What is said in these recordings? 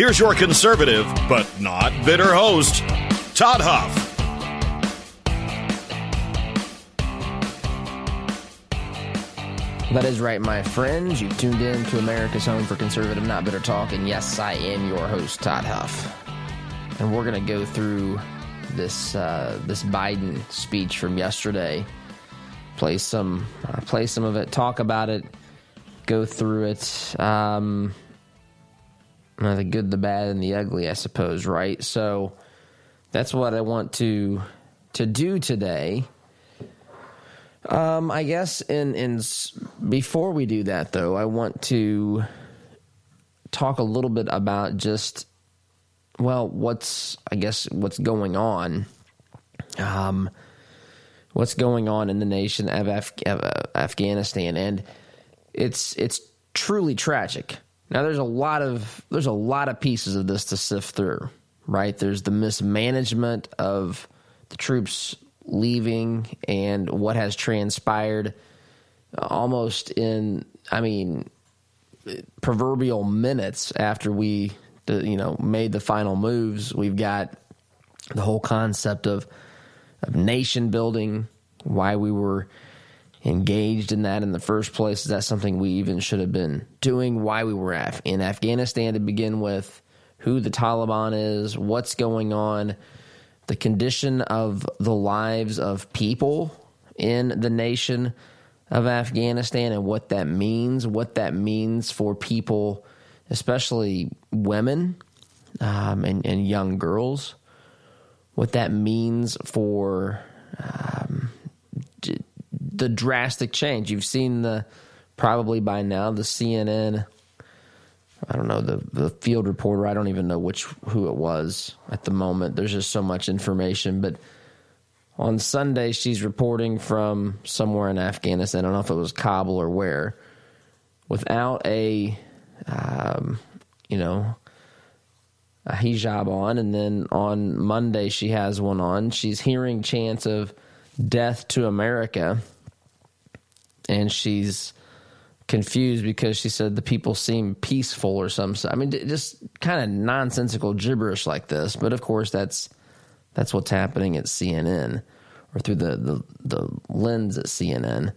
Here's your conservative, but not bitter host, Todd Huff. That is right, my friends. You've tuned in to America's Home for Conservative Not Bitter Talk, and yes, I am your host, Todd Huff. And we're going to go through this uh, this Biden speech from yesterday. Play some, uh, play some of it, talk about it, go through it. Um, the good, the bad, and the ugly, I suppose, right? So that's what I want to to do today. Um, I guess in in before we do that though, I want to talk a little bit about just well, what's I guess what's going on. Um, what's going on in the nation of Af- Afghanistan, and it's it's truly tragic. Now there's a lot of there's a lot of pieces of this to sift through, right? There's the mismanagement of the troops leaving and what has transpired almost in I mean proverbial minutes after we you know made the final moves. We've got the whole concept of of nation building, why we were engaged in that in the first place? Is that something we even should have been doing? Why we were in Afghanistan to begin with? Who the Taliban is? What's going on? The condition of the lives of people in the nation of Afghanistan and what that means, what that means for people, especially women um, and, and, young girls, what that means for um, the drastic change. You've seen the probably by now the CNN. I don't know the the field reporter. I don't even know which who it was at the moment. There's just so much information, but on Sunday she's reporting from somewhere in Afghanistan. I don't know if it was Kabul or where, without a, um, you know, a hijab on, and then on Monday she has one on. She's hearing chants of death to America and she's confused because she said the people seem peaceful or something. I mean, just kind of nonsensical gibberish like this. But of course, that's that's what's happening at CNN or through the the, the lens at CNN.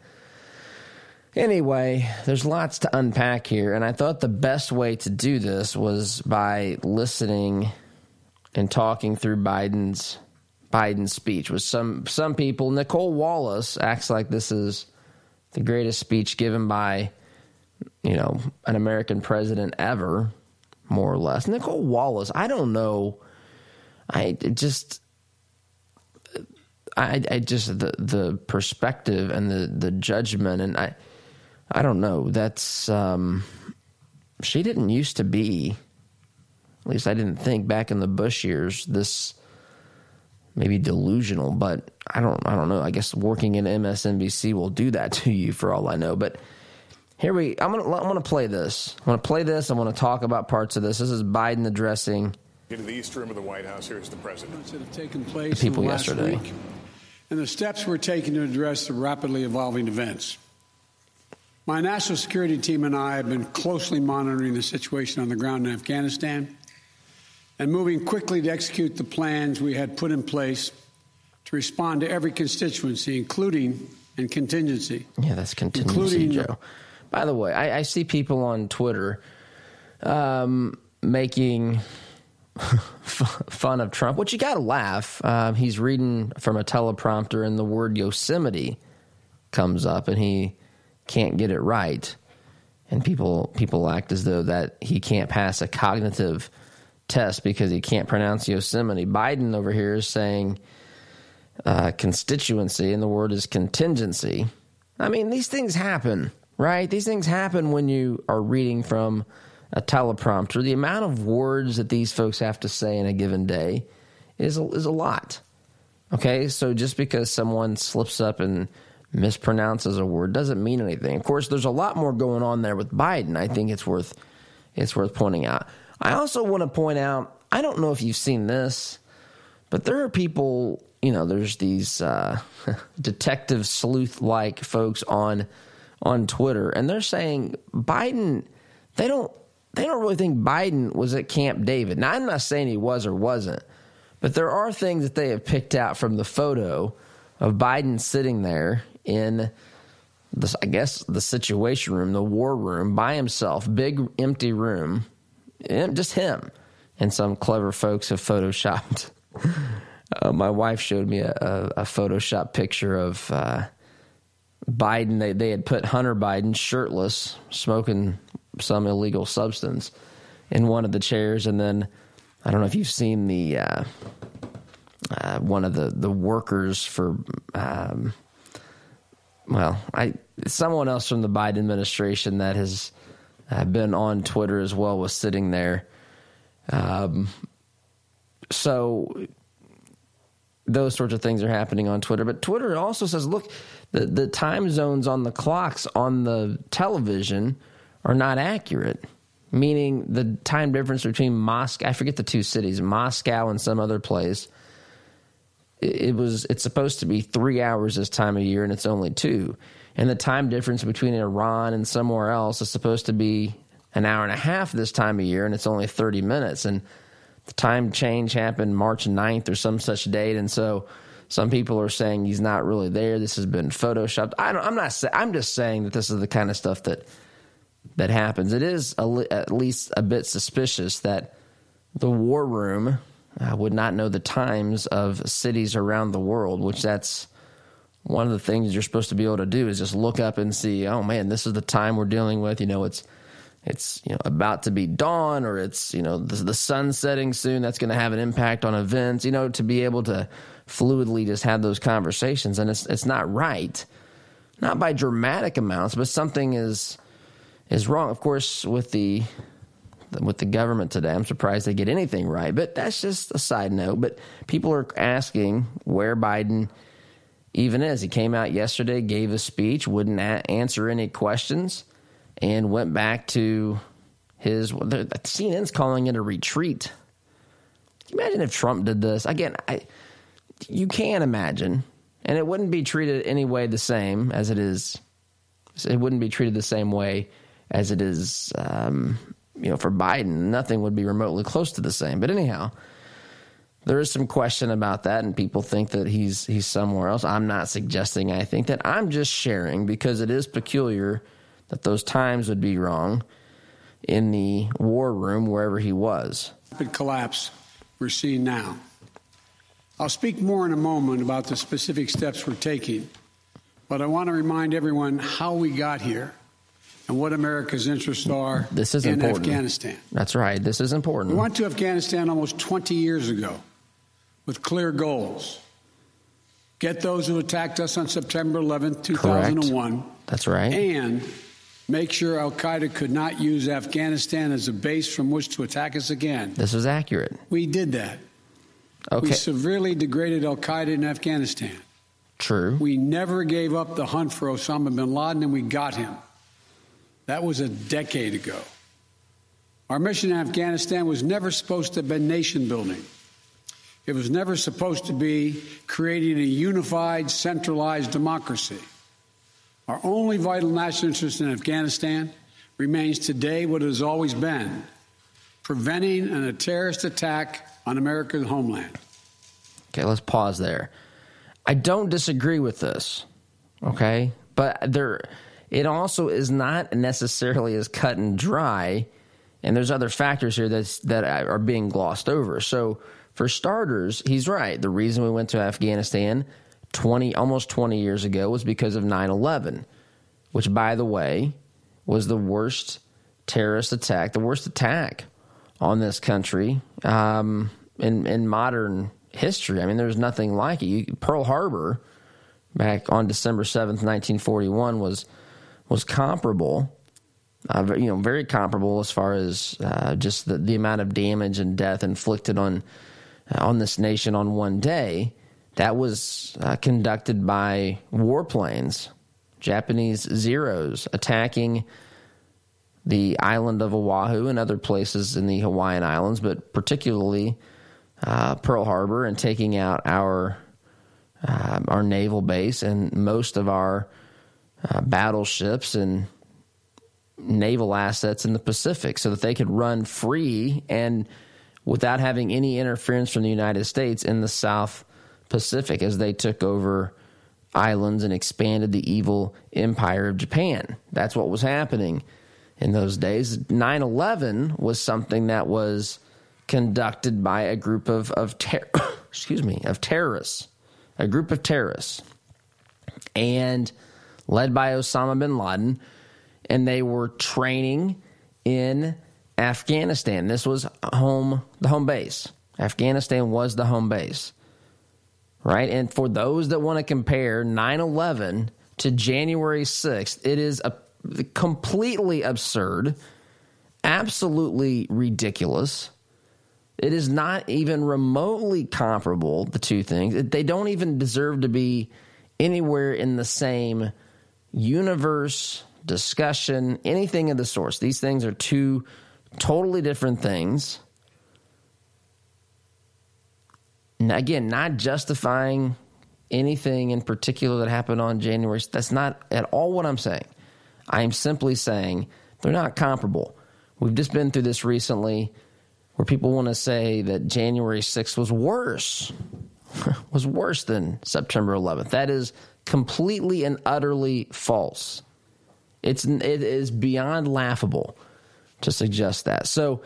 Anyway, there's lots to unpack here, and I thought the best way to do this was by listening and talking through Biden's Biden's speech. With some some people, Nicolle Wallace acts like this is the greatest speech given by, you know, an American president ever, more or less. Nicolle Wallace, I don't know. I just. I, I just the the perspective and the the judgment and I I don't know that's um she didn't used to be at least I didn't think back in the Bush years this maybe delusional, but I don't I don't know. I guess working in MSNBC will do that to you for all I know. But here we I'm gonna I'm gonna play this. I'm gonna play this. I want to talk about parts of this. This is Biden addressing into the East Room of the White House. Here's the president. That have taken place the people the yesterday, week, and the steps we're taking to address the rapidly evolving events. My national security team and I have been closely monitoring the situation on the ground in Afghanistan and moving quickly to execute the plans we had put in place to respond to every constituency, including and contingency. Yeah, that's contingency, Joe. By the way, I, I see people on Twitter um, making fun of Trump, which you got to laugh. Uh, he's reading from a teleprompter, and the word Yosemite comes up, and he can't get it right. And people people act as though that he can't pass a cognitive test because he can't pronounce Yosemite. Biden over here is saying uh, constituency, and the word is contingency. I mean, these things happen, right? These things happen when you are reading from a teleprompter, the amount of words that these folks have to say in a given day is a, is a lot. Okay, so just because someone slips up and mispronounces a word doesn't mean anything. Of course, there's a lot more going on there with Biden. I think it's worth it's worth pointing out. I also want to point out. I don't know if you've seen this, but there are people. You know, there's these uh, detective sleuth like folks on on Twitter, and they're saying Biden. They don't. They don't really think Biden was at Camp David. Now, I'm not saying he was or wasn't, but there are things that they have picked out from the photo of Biden sitting there in the, I guess the situation room, the war room by himself, big empty room, just him. And some clever folks have photoshopped. Uh, my wife showed me a, a, a Photoshop picture of uh, Biden. They, they had put Hunter Biden shirtless, smoking some illegal substance in one of the chairs. And then I don't know if you've seen the uh, uh, one of the, the workers for, um, well, I someone else from the Biden administration that has uh, been on Twitter as well was sitting there. Um, so those sorts of things are happening on Twitter. But Twitter also says, look, the, the time zones on the clocks on the television are not accurate, meaning the time difference between Moscow, I forget the two cities, Moscow and some other place. It, it was it's supposed to be three hours this time of year, and it's only two. And the time difference between Iran and somewhere else is supposed to be an hour and a half this time of year, and it's only 30 minutes. And the time change happened March 9th or some such date. And so some people are saying he's not really there. This has been photoshopped. I am not. Say, I'm just saying that this is the kind of stuff that that happens. It is a, at least a bit suspicious that the war room uh, would not know the times of cities around the world, which that's one of the things you're supposed to be able to do is just look up and see, oh man, this is the time we're dealing with. You know, it's it's you know about to be dawn or it's you know the, the sun setting soon. That's going to have an impact on events. You know, to be able to fluidly just have those conversations, and it's it's not right, not by dramatic amounts, but something is is wrong. Of course, with the with the government today, I'm surprised they get anything right. But that's just a side note. But people are asking where Biden even is. He came out yesterday, gave a speech, wouldn't a- answer any questions, and went back to his. CNN's calling it a retreat. Imagine if Trump did this again? I, you can imagine, and it wouldn't be treated any way the same as it is. It wouldn't be treated the same way as it is. Um, you know, for Biden, nothing would be remotely close to the same. But anyhow, there is some question about that, and people think that he's he's somewhere else. I'm not suggesting I think that. I'm just sharing because it is peculiar that those times would be wrong in the war room wherever he was. Rapid collapse we're seeing now. I'll speak more in a moment about the specific steps we're taking, but I want to remind everyone how we got here and what America's interests are this is in important. Afghanistan. That's right. This is important. We went to Afghanistan almost 20 years ago with clear goals. Get those who attacked us on September 11th, 2001. Correct. That's right. And make sure Al Qaeda could not use Afghanistan as a base from which to attack us again. This is accurate. We did that. Okay. We severely degraded Al Qaeda in Afghanistan. True. We never gave up the hunt for Osama bin Laden, and we got him. That was a decade ago. Our mission in Afghanistan was never supposed to have been nation building. It was never supposed to be creating a unified, centralized democracy. Our only vital national interest in Afghanistan remains today what it has always been preventing a terrorist attack on America's homeland. Okay, let's pause there. I don't disagree with this, okay? But there it also is not necessarily as cut and dry and there's other factors here that's that are being glossed over. So for starters, he's right. The reason we went to Afghanistan 20 almost 20 years ago was because of 9/11, which by the way was the worst terrorist attack, the worst attack on this country um, in in modern history. I mean, there's nothing like it. You, Pearl Harbor back on December 7th, 1941 was was comparable uh, you know, very comparable as far as uh, just the, the amount of damage and death inflicted on on this nation on one day. That was uh, conducted by warplanes, Japanese Zeros, attacking the island of Oahu and other places in the Hawaiian Islands, but particularly uh, Pearl Harbor, and taking out our uh, our naval base and most of our uh, battleships and naval assets in the Pacific, so that they could run free and without having any interference from the United States in the South Pacific as they took over islands and expanded the evil empire of Japan. That's what was happening in those days. 9 11 was something that was conducted by a group of, of ter- excuse me, of terrorists, a group of terrorists, and led by Osama bin Laden, and they were training in Afghanistan. This was home, the home base. Afghanistan was the home base, right? And for those that want to compare 9 11 to January 6th, it is a completely absurd, absolutely ridiculous. It is not even remotely comparable, the two things. They don't even deserve to be anywhere in the same universe, discussion, anything of the source. These things are two totally different things. Again, not justifying anything in particular that happened on January. That's not at all what I'm saying. I'm simply saying they're not comparable. We've just been through this recently where people want to say that January 6th was worse, was worse than September 11th. That is completely and utterly false. It's it is beyond laughable to suggest that. So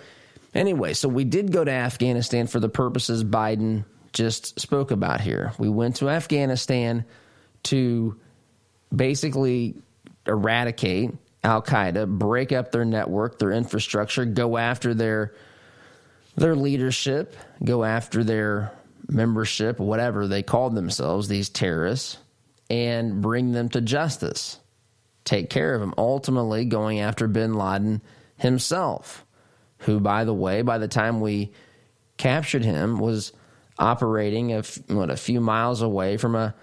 anyway, so we did go to Afghanistan for the purposes Biden just spoke about here. We went to Afghanistan to basically eradicate Al Qaeda, break up their network, their infrastructure, go after their their leadership, go after their membership, whatever they called themselves, these terrorists, and bring them to justice. Take care of them. Ultimately, going after bin Laden himself, who, by the way, by the time we captured him, was operating a, what, a few miles away from a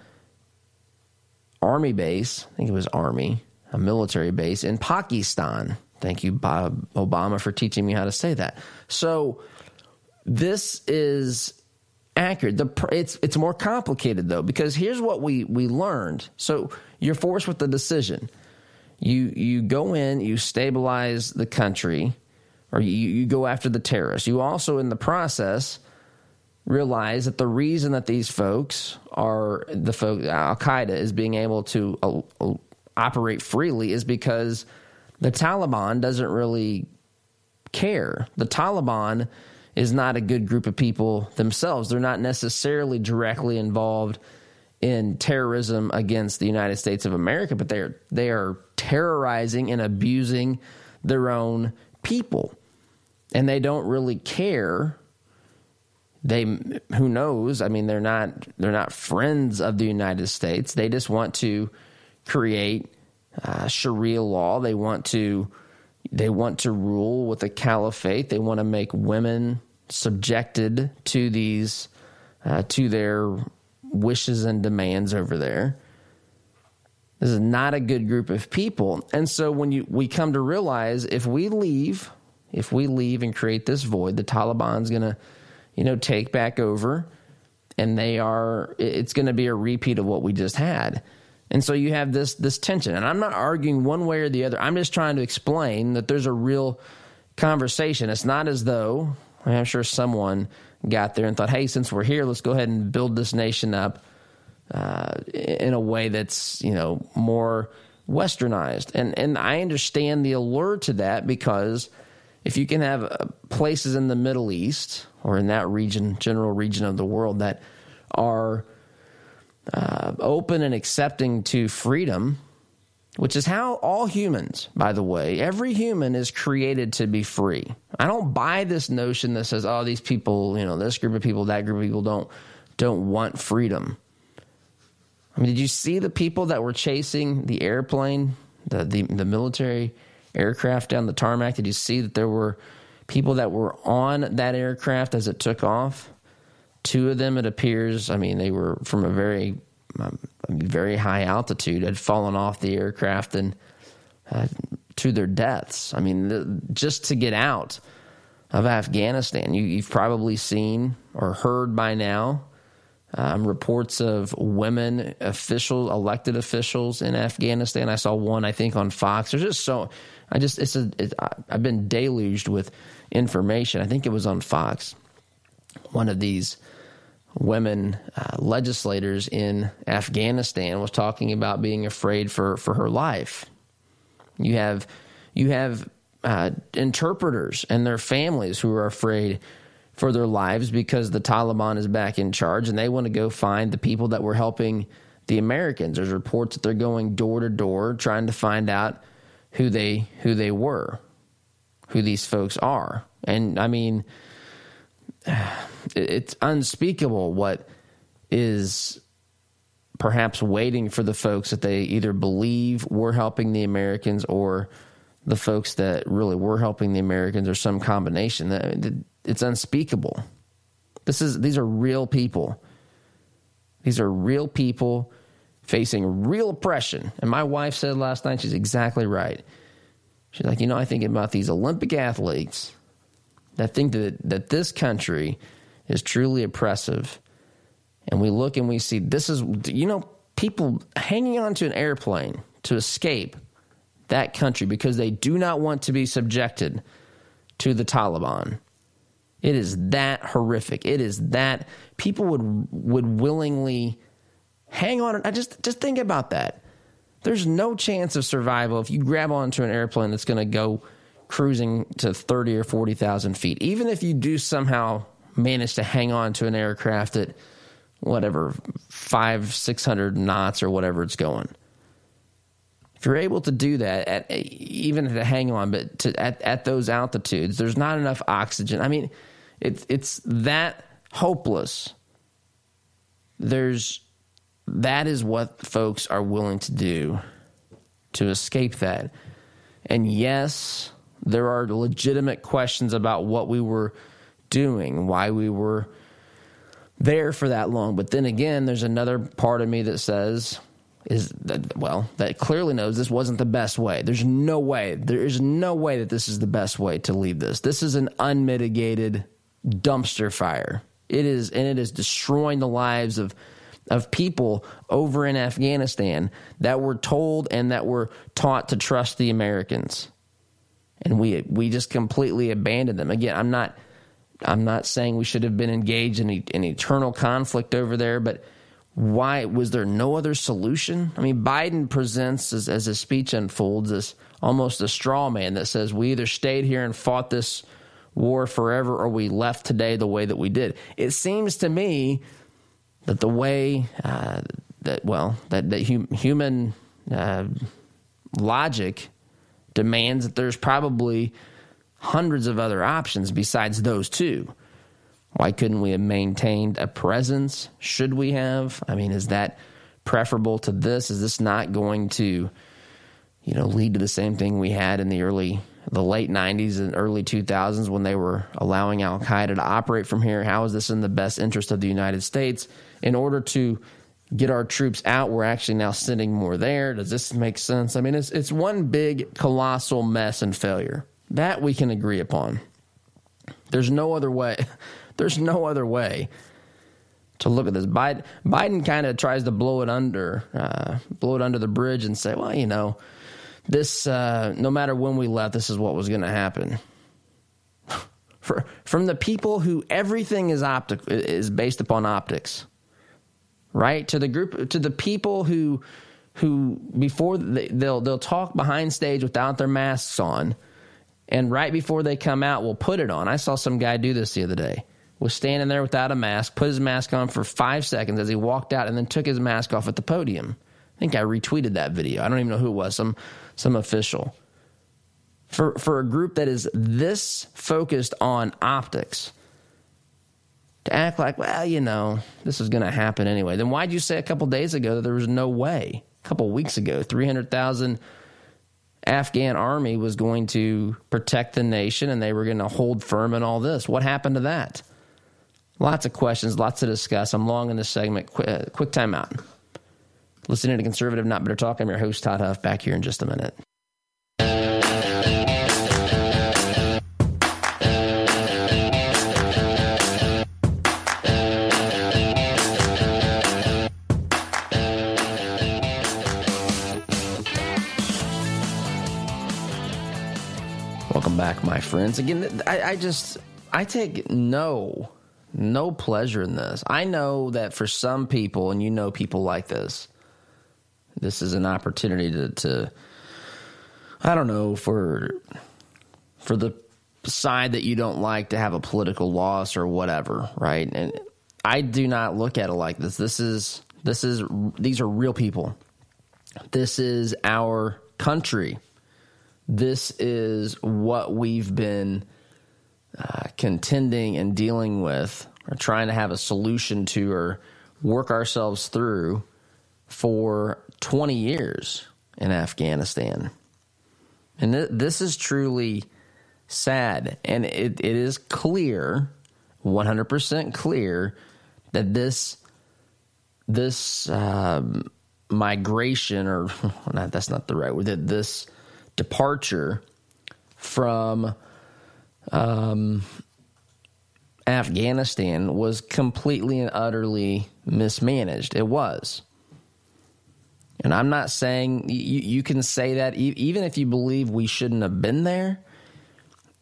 army base. I think it was army a military base in Pakistan. Thank you, Bob Obama, for teaching me how to say that. So this is accurate. The, it's it's more complicated though because here's what we we learned. So you're forced with the decision. You you go in, you stabilize the country, or you, you go after the terrorists. You also in the process realize that the reason that these folks are the folk Al Qaeda is being able to uh, uh, operate freely is because the Taliban doesn't really care. The Taliban is not a good group of people themselves. They're not necessarily directly involved in terrorism against the United States of America, but they're they are terrorizing and abusing their own people. And they don't really care. They who knows? I mean, they're not they're not friends of the United States. They just want to create uh, Sharia law. They want to they want to rule with a caliphate. They want to make women subjected to these uh, to their wishes and demands over there. This is not a good group of people. And so when you we come to realize if we leave, if we leave and create this void, the Taliban's going to, you know, take back over and they are it's going to be a repeat of what we just had. And so you have this this tension. And I'm not arguing one way or the other. I'm just trying to explain that there's a real conversation. It's not as though I'm sure someone got there and thought, "Hey, since we're here, let's go ahead and build this nation up uh, in a way that's you know more westernized." And and I understand the allure to that because if you can have uh, places in the Middle East or in that region, general region of the world that are uh, open and accepting to freedom, which is how all humans, by the way, every human is created to be free. I don't buy this notion that says, "Oh, these people, you know, this group of people, that group of people don't don't want freedom." I mean, did you see the people that were chasing the airplane, the the, the military aircraft down the tarmac? Did you see that there were people that were on that aircraft as it took off? Two of them, it appears, I mean, they were from a very, very high altitude, had fallen off the aircraft and uh, to their deaths. I mean, the, just to get out of Afghanistan, you, you've probably seen or heard by now um, reports of women officials, elected officials in Afghanistan. I saw one, I think, on Fox. There's just so I just it's a it, I've been deluged with information. I think it was on Fox. One of these women uh, legislators in Afghanistan was talking about being afraid for for her life. You have you have uh, interpreters and their families who are afraid for their lives because the Taliban is back in charge and they want to go find the people that were helping the Americans. There's reports that they're going door to door trying to find out who they who they were, who these folks are. And I mean it's unspeakable what is perhaps waiting for the folks that they either believe were helping the Americans or the folks that really were helping the Americans or some combination. That it's unspeakable. This is these are real people. These are real people facing real oppression. And my wife said last night, she's exactly right. She's like, you know, I think about these Olympic athletes that think that that this country is truly oppressive. And we look and we see this is you know, people hanging onto an airplane to escape that country because they do not want to be subjected to the Taliban. It is that horrific. It is that people would would willingly hang on. I just just think about that. There's no chance of survival if you grab onto an airplane that's going to go cruising to 30 or 40,000 feet. Even if you do somehow manage to hang on to an aircraft at whatever five, 600 knots or whatever it's going if you're able to do that at even to hang on, but to, at at those altitudes, there's not enough oxygen. I mean, it's it's that hopeless. There's that is what folks are willing to do to escape that. And yes, there are legitimate questions about what we were doing, why we were there for that long. But then again, there's another part of me that says, is that well that clearly knows this wasn't the best way. There's no way. There is no way that this is the best way to leave this. This is an unmitigated dumpster fire. It is and it is destroying the lives of of people over in Afghanistan that were told and that were taught to trust the Americans. And we we just completely abandoned them. Again, I'm not I'm not saying we should have been engaged in, in eternal conflict over there, but why was there no other solution? I mean, Biden presents as, as his speech unfolds as almost a straw man that says we either stayed here and fought this war forever or we left today the way that we did. It seems to me that the way uh, that well that that hum, human uh, logic demands that there's probably hundreds of other options besides those two. Why couldn't we have maintained a presence? Should we have? I mean, is that preferable to this? Is this not going to, you know, lead to the same thing we had in the early, the late 90s and early 2000s when they were allowing Al Qaeda to operate from here? How is this in the best interest of the United States? In order to get our troops out, we're actually now sending more there. Does this make sense? I mean, it's, it's one big, colossal mess and failure. That we can agree upon. There's no other way. There's no other way to look at this. Biden, Biden kind of tries to blow it under, uh, blow it under the bridge and say, well, you know, this, uh, no matter when we left, this is what was going to happen. For, from the people who everything is optic is based upon optics, right? To the group, to the people who, who before they, they'll they'll talk behind stage without their masks on, and right before they come out, will put it on. I saw some guy do this the other day was standing there without a mask, put his mask on for five seconds as he walked out, and then took his mask off at the podium. I think I retweeted that video. I don't even know who it was, some some official. For for a group that is this focused on optics, to act like, well, you know, this is going to happen anyway. Then why'd you say a couple days ago that there was no way? A couple weeks ago, three hundred thousand Afghan army was going to protect the nation and they were going to hold firm in all this. What happened to that? Lots of questions, lots to discuss. I'm long in this segment. Quick, uh, quick time out. Listening to Conservative Not Bitter Talk. I'm your host, Todd Huff, back here in just a minute. Welcome back, my friends. Again, I, I just I take no no pleasure in this. I know that for some people, and you know people like this, this is an opportunity to, to I don't know, for for the side that you don't like to have a political loss or whatever, right? And I do not look at it like this. This is this is these are real people. This is our country. This is what we've been uh, contending and dealing with, or trying to have a solution to, or work ourselves through for 20 years in Afghanistan. And th- this is truly sad. And it, it is clear, 100% clear, that this, this um, migration, or not, that's not the right word, that this departure from um, Afghanistan was completely and utterly mismanaged. It was. And I'm not saying you, you can say that even if you believe we shouldn't have been there,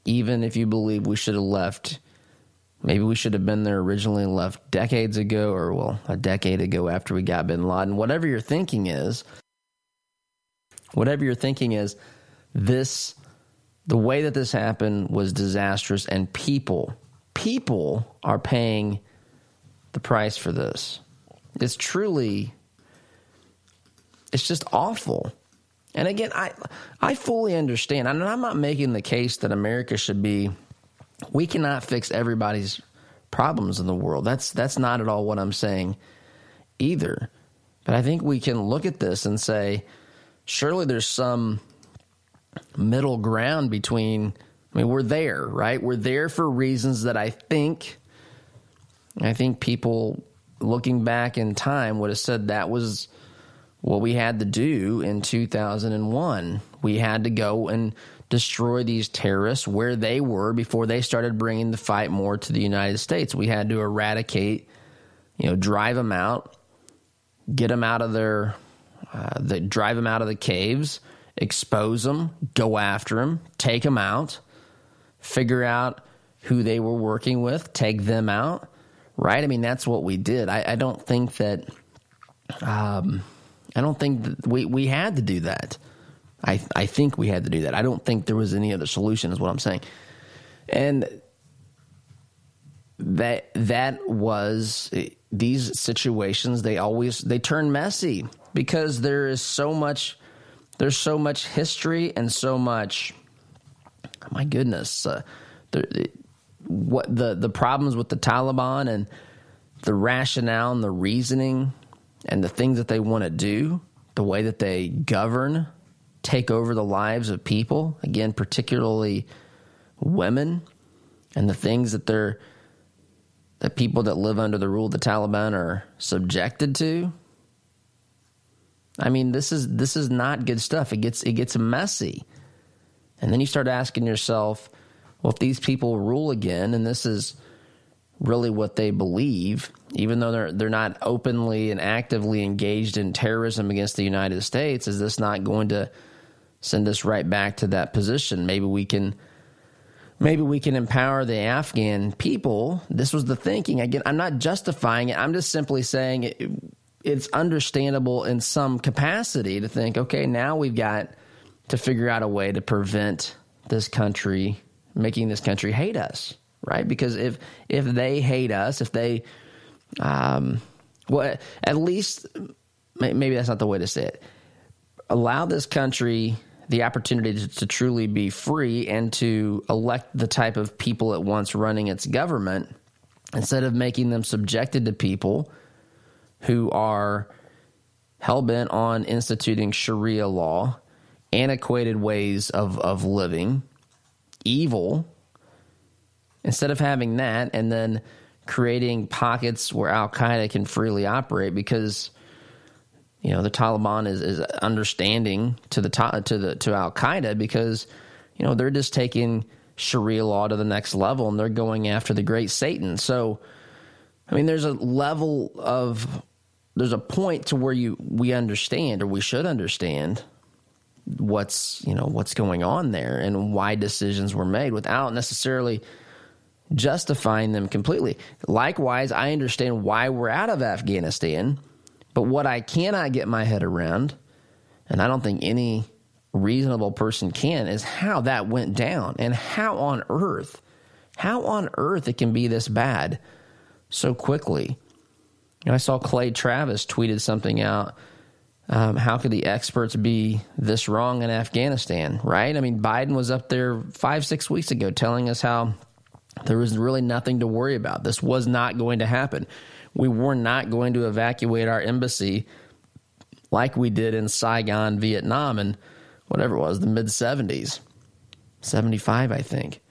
even if you believe we should have left, maybe we should have been there originally and left decades ago, or well, a decade ago after we got bin Laden. Whatever your thinking is, whatever your thinking is, this the way that this happened was disastrous and people people are paying the price for this. It's truly it's just awful. And again i i fully understand and i'm not making the case that america should be we cannot fix everybody's problems in the world. That's that's not at all what i'm saying either. But i think we can look at this and say surely there's some middle ground between I mean we're there, right? We're there for reasons that I think I think people looking back in time would have said that was what we had to do in 2001. We had to go and destroy these terrorists where they were before they started bringing the fight more to the United States. We had to eradicate, you know, drive them out, get them out of their, uh, the, drive them out of the caves, expose them, go after them, take them out, figure out who they were working with, take them out, right? I mean, that's what we did. I, I don't think that, um, I don't think we, we had to do that. I, I think we had to do that. I don't think there was any other solution, is what I'm saying. And that that was these situations. They always they turn messy because there is so much there's so much history and so much. My goodness, uh, the, what the the problems with the Taliban and the rationale and the reasoning and the things that they want to do, the way that they govern, take over the lives of people, again, particularly women, and the things that they're the people that live under the rule of the Taliban are subjected to. I mean, this is this is not good stuff. It gets it gets messy. And then you start asking yourself, well, if these people rule again and this is really what they believe, even though they're they're not openly and actively engaged in terrorism against the United States, is this not going to send us right back to that position? Maybe we can maybe we can empower the Afghan people. This was the thinking. Again, I'm not justifying it. I'm just simply saying it, it's understandable in some capacity to think, okay, now we've got to figure out a way to prevent this country making this country hate us, right? Because if if they hate us, if they, um, well, at least maybe that's not the way to say it. Allow this country the opportunity to, to truly be free and to elect the type of people it wants running its government instead of making them subjected to people who are hell bent on instituting Sharia law antiquated ways of, of living, evil, instead of having that and then creating pockets where Al Qaeda can freely operate because you know the Taliban is, is understanding to the to the to Al Qaeda because you know they're just taking Sharia law to the next level and they're going after the great Satan. So I mean there's a level of there's a point to where you we understand or we should understand what's you know what's going on there and why decisions were made without necessarily justifying them completely. Likewise, I understand why we're out of Afghanistan, but what I cannot get my head around, and I don't think any reasonable person can, is how that went down and how on earth, how on earth it can be this bad so quickly. I saw Clay Travis tweeted something out. Um, how could the experts be this wrong in Afghanistan, right? I mean, Biden was up there five, six weeks ago telling us how there was really nothing to worry about. This was not going to happen. We were not going to evacuate our embassy like we did in Saigon, Vietnam, and whatever it was, the mid 70s, 75, I think.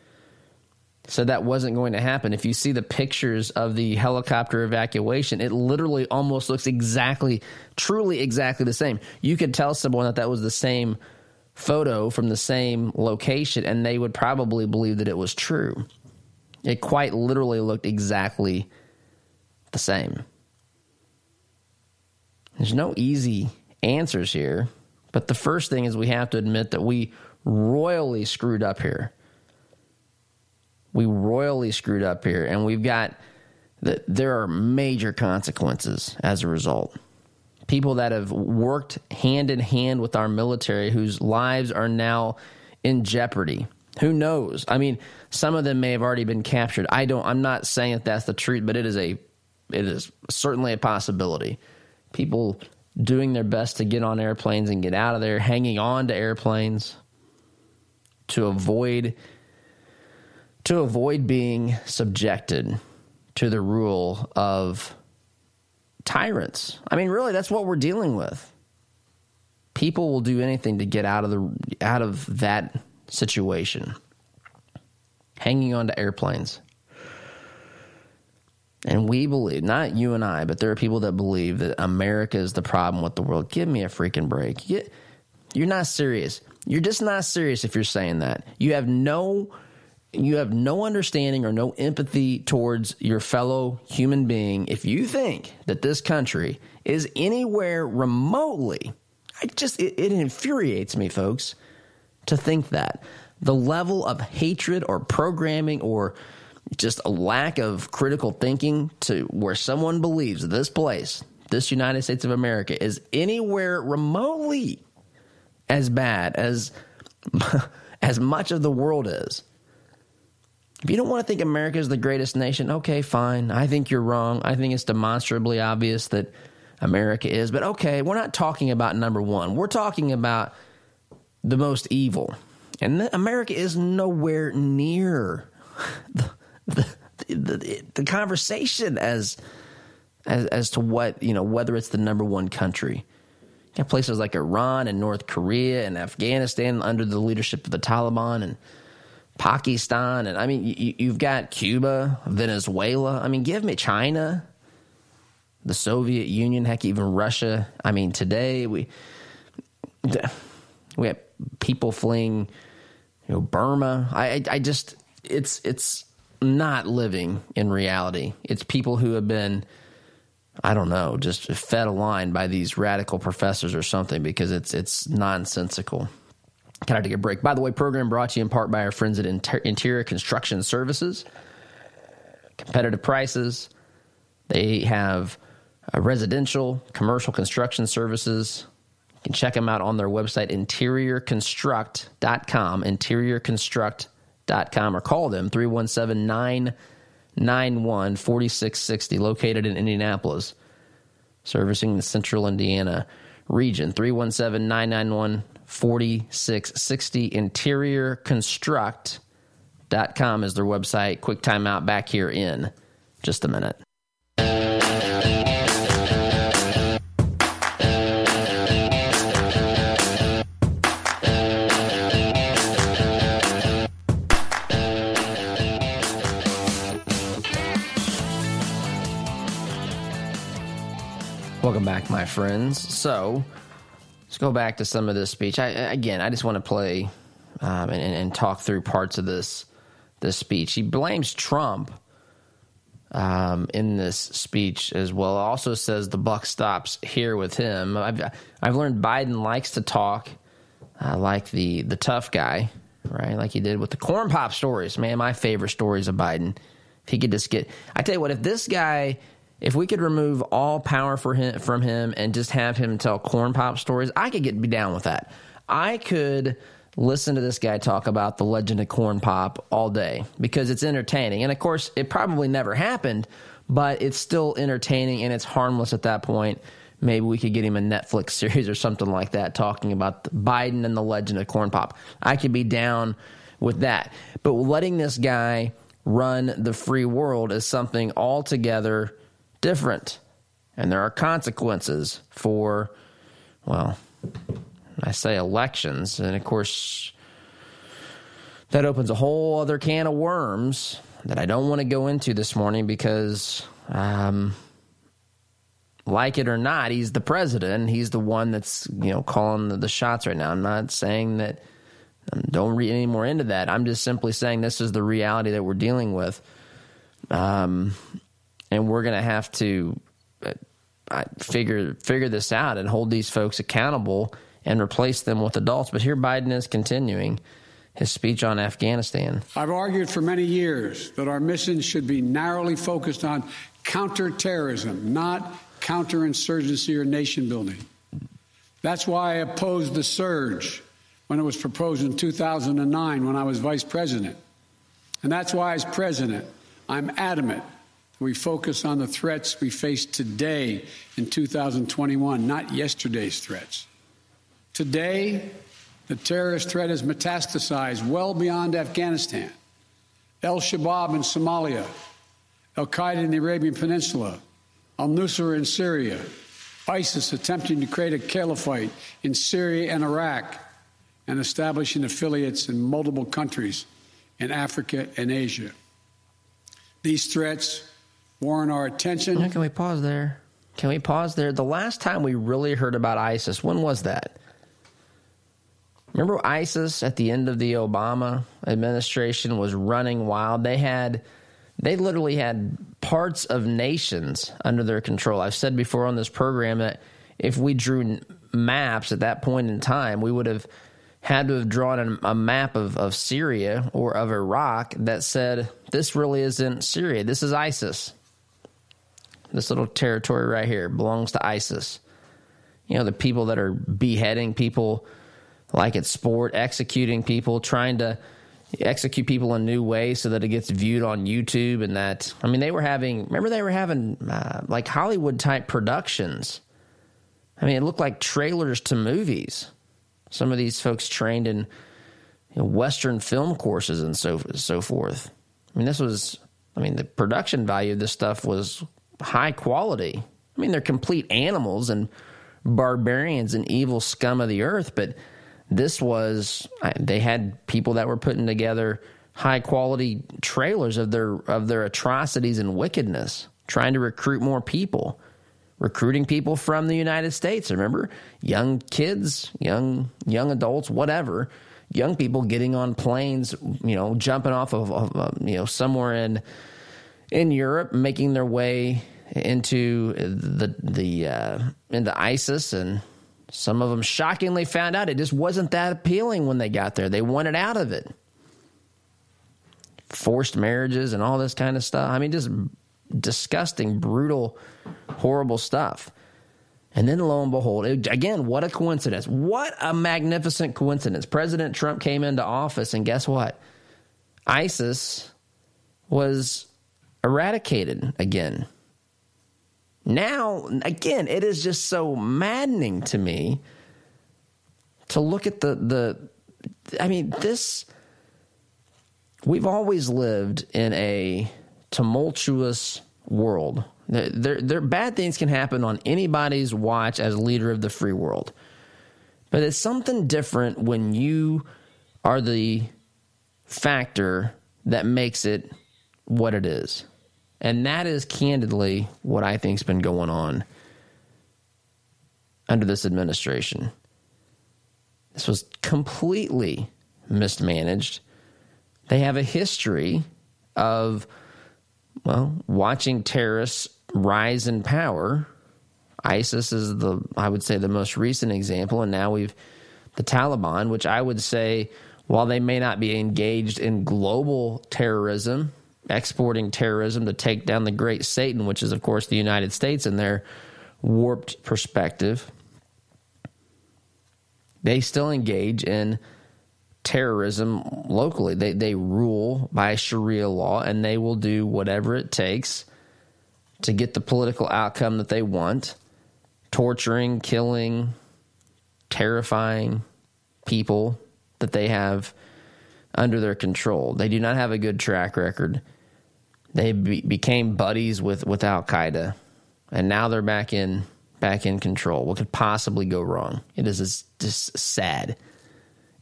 So that wasn't going to happen. If you see the pictures of the helicopter evacuation, it literally almost looks exactly, truly exactly the same. You could tell someone that that was the same photo from the same location, and they would probably believe that it was true. It quite literally looked exactly the same. There's no easy answers here, but the first thing is we have to admit that we royally screwed up here. We royally screwed up here, and we've got that there are major consequences as a result. People that have worked hand in hand with our military whose lives are now in jeopardy. Who knows? I mean, some of them may have already been captured. I don't. I'm not saying that that's the truth, but it is a, it is certainly a possibility. People doing their best to get on airplanes and get out of there, hanging on to airplanes to avoid to avoid being subjected to the rule of tyrants. I mean, really, that's what we're dealing with. People will do anything to get out of the out of that situation hanging on to airplanes. And we believe, not you and I, but there are people that believe that America is the problem with the world. Give me a freaking break. You're not serious. You're just not serious if you're saying that. You have no you have no understanding or no empathy towards your fellow human being if you think that this country is anywhere remotely I just it, it infuriates me folks to think that the level of hatred or programming or just a lack of critical thinking to where someone believes this place, this United States of America, is anywhere remotely as bad as as much of the world is. If you don't want to think America is the greatest nation, okay, fine. I think you're wrong. I think it's demonstrably obvious that America is. But okay, we're not talking about number one. We're talking about the most evil. And America is nowhere near the, the, the, the conversation as, as, as to what, you know, whether it's the number one country. You have places like Iran and North Korea and Afghanistan under the leadership of the Taliban and Pakistan. And I mean, you, you've got Cuba, Venezuela. I mean, give me China, the Soviet Union, heck, even Russia. I mean, today we, we have people fleeing, you know, Burma. I, I just it's it's not living in reality. It's people who have been, I don't know, just fed a line by these radical professors or something because it's it's nonsensical. Can I take a break? By the way, program brought to you in part by our friends at Inter- Interior Construction Services. Competitive prices. They have uh, residential, commercial construction services you can check them out on their website, interiorconstruct.com, interiorconstruct.com, or call them 317 991 4660, located in Indianapolis, servicing the central Indiana region. 317 991 4660 interior construct com is their website. Quick timeout back here in just a minute. Welcome back, my friends. So, let's go back to some of this speech. I, again, I just want to play um, and, and, talk through parts of this this speech. He blames Trump um, in this speech as well. Also says the buck stops here with him. I've I've learned Biden likes to talk uh, like the the tough guy, right? Like he did with the corn pop stories. Man, my favorite stories of Biden. If he could just get, I tell you what, if this guy if we could remove all power him, from him and just have him tell corn pop stories, I could get be down with that. I could listen to this guy talk about the legend of corn pop all day because it's entertaining. And of course, it probably never happened, but it's still entertaining and it's harmless at that point. Maybe we could get him a Netflix series or something like that talking about Biden and the legend of corn pop. I could be down with that. But letting this guy run the free world is something altogether different. And there are consequences for, well, I say elections. And of course, that opens a whole other can of worms that I don't want to go into this morning because, um, like it or not, he's the president. He's the one that's you know calling the, the shots right now. I'm not saying that. Um, don't read any more into that. I'm just simply saying this is the reality that we're dealing with. Um, and we're going to have to uh, figure figure this out and hold these folks accountable and replace them with adults. But here Biden is continuing his speech on Afghanistan. I've argued for many years that our mission should be narrowly focused on counterterrorism, not counterinsurgency or nation building. That's why I opposed the surge when it was proposed in 2009 when I was vice president. And that's why, as president, I'm adamant we focus on the threats we face today in 2021, not yesterday's threats. Today, the terrorist threat has metastasized well beyond Afghanistan. Al Shabaab in Somalia, Al Qaeda in the Arabian Peninsula, Al Nusra in Syria, ISIS attempting to create a caliphate in Syria and Iraq, and establishing affiliates in multiple countries in Africa and Asia. These threats warrant our attention. Can we pause there? Can we pause there? The last time we really heard about ISIS, when was that? Remember ISIS at the end of the Obama administration was running wild. They had they literally had parts of nations under their control. I've said before on this program that if we drew maps at that point in time, we would have had to have drawn a map of, of Syria or of Iraq that said, this really isn't Syria, this is ISIS. This little territory right here belongs to ISIS. You know, the people that are beheading people like it's sport, executing people, trying to execute people in new ways so that it gets viewed on YouTube and that I mean they were having remember they were having uh, like Hollywood type productions. I mean it looked like trailers to movies. Some of these folks trained in you know, Western film courses and so so forth. I mean this was I mean the production value of this stuff was high quality. I mean, they're complete animals and barbarians and evil scum of the earth, but this was they had people that were putting together high quality trailers of their of their atrocities and wickedness, trying to recruit more people, recruiting people from the United States. Remember, young kids, young young adults, whatever, young people getting on planes, you know, jumping off of, of you know somewhere in in Europe, making their way into the the uh, into ISIS, and some of them shockingly found out it just wasn't that appealing when they got there. They wanted out of it. Forced marriages and all this kind of stuff. I mean, just disgusting, brutal, horrible stuff. And then lo and behold, it, again, what a coincidence. What a magnificent coincidence. President Trump came into office, and guess what? ISIS was eradicated again. Now, again, it is just so maddening to me to look at the the I mean, this we've always lived in a tumultuous world. There, there, bad things can happen on anybody's watch as leader of the free world. But it's something different when you are the factor that makes it what it is. And that is candidly what I think's been going on under this administration. This was completely mismanaged. They have a history of, well, watching terrorists rise in power. ISIS is the, I would say, the most recent example. And now we've the Taliban, which I would say, while they may not be engaged in global terrorism, exporting terrorism to take down the great Satan, which is, of course, the United States in their warped perspective, they still engage in terrorism locally. They, they rule by Sharia law and they will do whatever it takes to get the political outcome that they want torturing, killing, terrifying people that they have under their control. They do not have a good track record. They be, became buddies with, with Al Qaeda, and now they're back in back in control. What could possibly go wrong? It is just sad.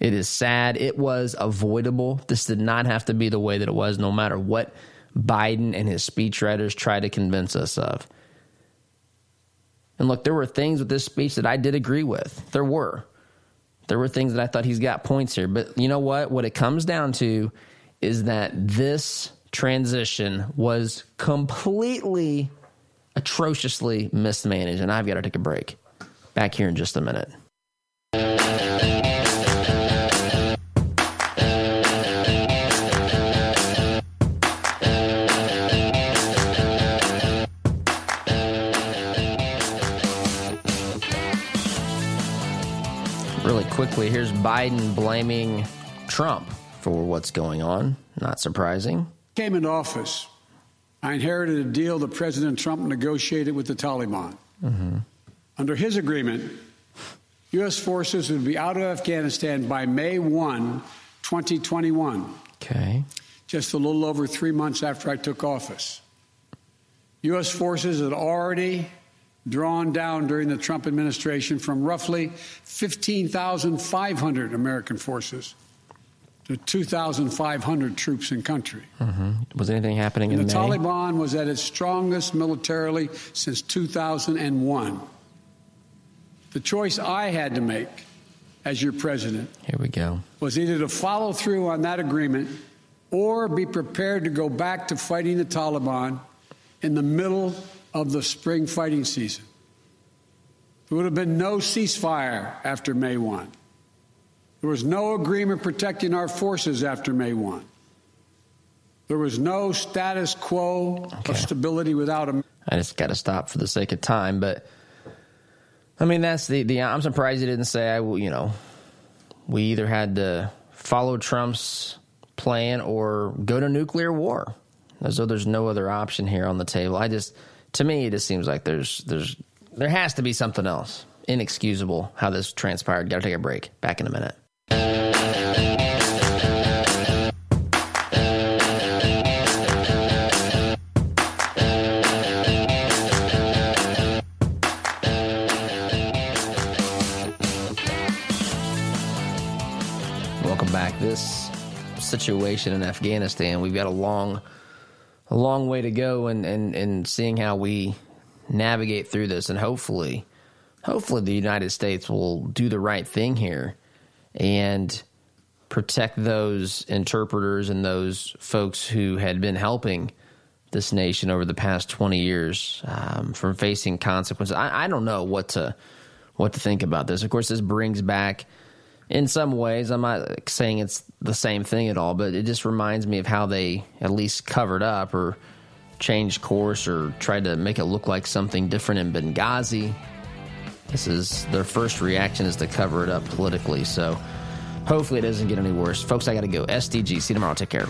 It is sad. It was avoidable. This did not have to be the way that it was, no matter what Biden and his speechwriters try to convince us of. And look, there were things with this speech that I did agree with. There were. There were things that I thought he's got points here. But you know what? What it comes down to is that this transition was completely atrociously mismanaged. And I've got to take a break. Back here in just a minute. Quickly, here's Biden blaming Trump for what's going on. Not surprising. Came into office. I inherited a deal that President Trump negotiated with the Taliban. Mm-hmm. Under his agreement, U.S. forces would be out of Afghanistan by May 1, 2021. Okay. Just a little over three months after I took office. U.S. forces had already drawn down during the Trump administration from roughly 15,500 American forces to 2,500 troops in country. Mm-hmm. Was anything happening and in the May? Taliban was at its strongest militarily since 2001. The choice I had to make as your president Here we go. was either to follow through on that agreement or be prepared to go back to fighting the Taliban in the middle of the spring fighting season. There would have been no ceasefire after May 1. There was no agreement protecting our forces after May 1. There was no status quo Okay. of stability without a. I just got to stop for the sake of time, but I mean that's the the. I'm surprised he didn't say I. will- You know, we either had to follow Trump's plan or go to nuclear war, as though there's no other option here on the table. I just, to me, it just seems like there's there's there has to be something else. Inexcusable how this transpired. Got to take a break. Back in a minute. Welcome back. This situation in Afghanistan, we've got a long, a long way to go, and and and seeing how we navigate through this, and hopefully, hopefully, the United States will do the right thing here, and protect those interpreters and those folks who had been helping this nation over the past 20 years um, from facing consequences. I, I don't know what to what to think about this. Of course, this brings back, in some ways, I'm not saying it's the same thing at all, but it just reminds me of how they at least covered up or changed course or tried to make it look like something different in Benghazi. This is their first reaction is to cover it up politically. So hopefully it doesn't get any worse. Folks, I got to go. SDG. See you tomorrow. Take care.